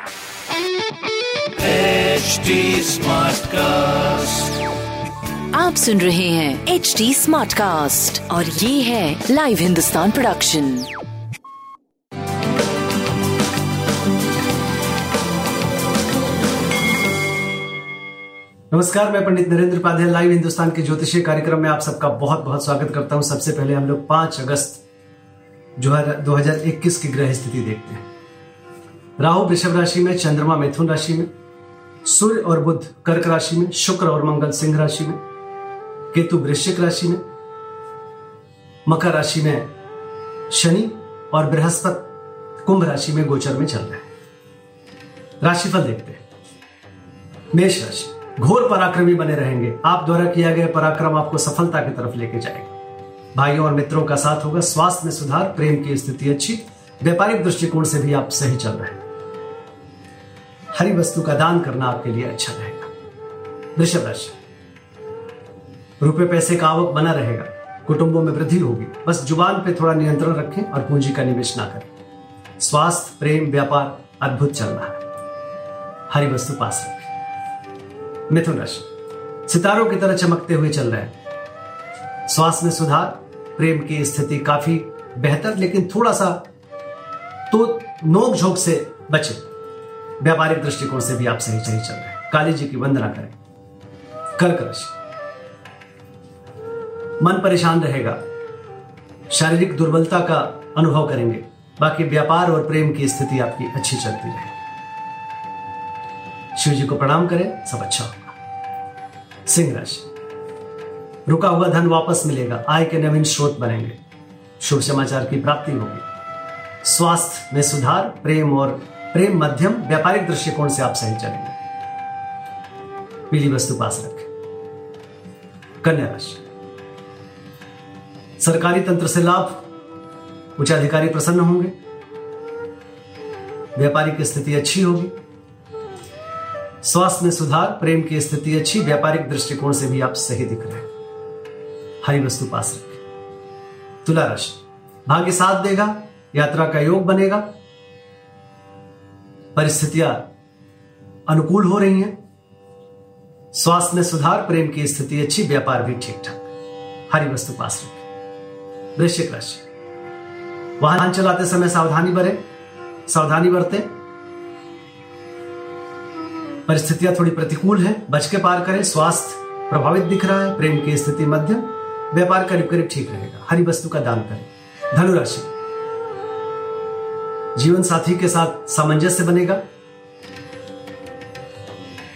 HD cast आप सुन रहे हैं एच डी स्मार्ट कास्ट और ये है लाइव हिंदुस्तान प्रोडक्शन नमस्कार मैं पंडित नरेंद्र उपाध्याय लाइव हिंदुस्तान के ज्योतिषीय कार्यक्रम में आप सबका बहुत बहुत स्वागत करता हूँ। सबसे पहले हम लोग पाँच अगस्त जो है 2021 की ग्रह स्थिति देखते हैं। राहु, वृषभ राशि में, चंद्रमा, मिथुन राशि में, सूर्य और बुध, कर्क राशि में, शुक्र और मंगल सिंह राशि में, केतु, वृश्चिक राशि में, मकर राशि में शनि और बृहस्पति, कुंभ राशि में गोचर में चल रहे हैं। राशिफल देखते हैं। मेष राशि, घोर पराक्रमी बने रहेंगे। आप द्वारा किया गया पराक्रम आपको सफलता की तरफ़ लेके जाएगा। भाइयों और मित्रों का साथ होगा। स्वास्थ्य में सुधार, प्रेम की स्थिति अच्छी, व्यापारिक दृष्टिकोण से भी आप सही चल रहे हैं। हरी वस्तु का दान करना आपके लिए अच्छा रहेगा। वृषभ राशि। रुपए पैसे का आवक बना रहेगा। कुटुंबों में वृद्धि होगी। बस ज़ुबान पे थोड़ा नियंत्रण रखें और पूंजी का निवेश ना करें। स्वास्थ्य, प्रेम, व्यापार, अद्भुत चल रहा है। हरी वस्तु पास रखें। मिथुन राशि। सितारों की तरह चमकते हुए चल रहे हैं। स्वास्थ्य में सुधार, प्रेम की स्थिति काफ़ी बेहतर, लेकिन थोड़ा सा तो नोक झोंक से बचे। व्यापारिक दृष्टिकोण से भी आप सही सही चल रहे हैं। काली जी की वंदना करें। कर्क राशि मन परेशान रहेगा। शारीरिक दुर्बलता का अनुभव करेंगे। बाकी व्यापार और प्रेम की स्थिति आपकी अच्छी चलती रहेगी। शिव जी को प्रणाम करें, सब अच्छा होगा। सिंह राशि। रुका हुआ धन वापस मिलेगा। आय के नवीन स्रोत बनेंगे। शुभ समाचार की प्राप्ति होगी। स्वास्थ्य में सुधार, प्रेम और प्रेम मध्यम, व्यापारिक दृष्टिकोण से आप सही चलेंगे। पीली वस्तु पास रखें। कन्या राशि। सरकारी तंत्र से लाभ, उच्च अधिकारी प्रसन्न होंगे। व्यापारिक स्थिति अच्छी होगी। स्वास्थ्य में सुधार, प्रेम की स्थिति अच्छी, व्यापारिक दृष्टिकोण से भी आप सही दिख रहे हैं। हरी वस्तु पास रखें। तुला राशि। भाग्य साथ देगा, यात्रा का योग बनेगा। परिस्थितियाँ अनुकूल हो रही हैं। स्वास्थ्य में सुधार, प्रेम की स्थिति अच्छी, व्यापार भी ठीक ठाक हरी वस्तु पास रखें। वृश्चिक राशि। वाहन चलाते समय सावधानी बरे सावधानी बरते। परिस्थितियाँ थोड़ी प्रतिकूल है। बच के पार करें। स्वास्थ्य प्रभावित दिख रहा है। प्रेम की स्थिति मध्यम। व्यापार करीब करीब ठीक रहेगा। हरी वस्तु का दान करें। धनुराशि जीवन साथी के साथ सामंजस्य बनेगा।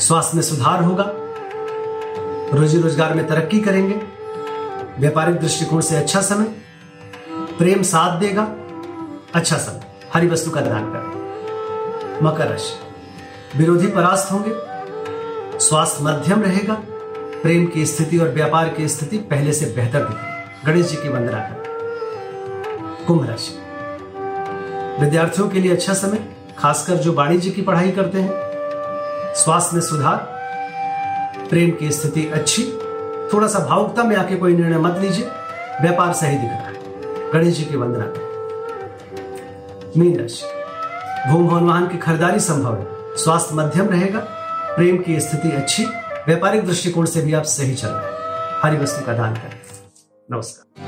स्वास्थ्य में सुधार होगा। रोजी रोज़गार में तरक्की करेंगे। व्यापारिक दृष्टिकोण से अच्छा समय, प्रेम साथ देगा। अच्छा समय, हरी वस्तु का दान करें। मकर राशि, विरोधी परास्त होंगे। स्वास्थ्य मध्यम रहेगा। प्रेम की स्थिति और व्यापार की स्थिति पहले से बेहतर दिखेगी। गणेश जी की वंदना करें। कुंभ राशि विद्यार्थियों के लिए अच्छा समय, खासकर जो वाणिज्य की पढ़ाई करते हैं। स्वास्थ्य में सुधार, प्रेम की स्थिति अच्छी थोड़ा सा भावुकता में आके कोई निर्णय मत लीजिए। व्यापार सही दिख रहा है। गणेश जी की वंदना। मीन राशि। भूम भवन वाहन की खरीदारी संभव है। स्वास्थ्य मध्यम रहेगा, प्रेम की स्थिति अच्छी, व्यापारिक दृष्टिकोण से भी आप सही चल रहे हैं। हरी वस्तु का दान करें। नमस्कार।